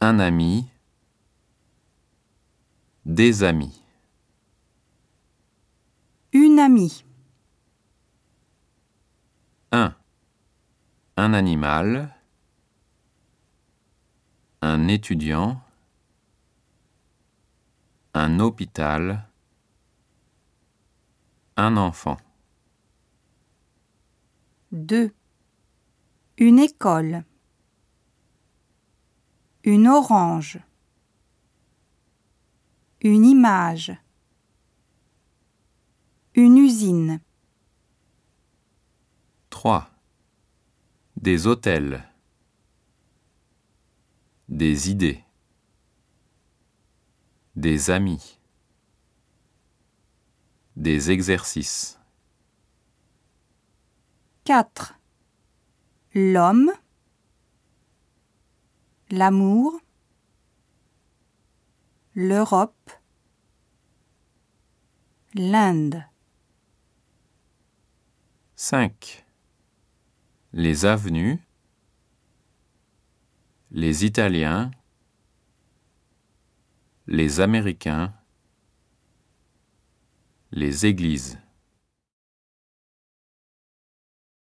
Un ami. Des amis. Une amie. Un. Un animal. Un étudiant. Un hôpital. Un enfant. 2. Une école. Une orange. Une image. Une usine. 3. Des hôtels. Des idées. Des amis. Des exercices. 4. L'homme. L'amour. L'Europe. L'Inde. 5. Les avenues. Les Italiens. Les Américains. Les églises.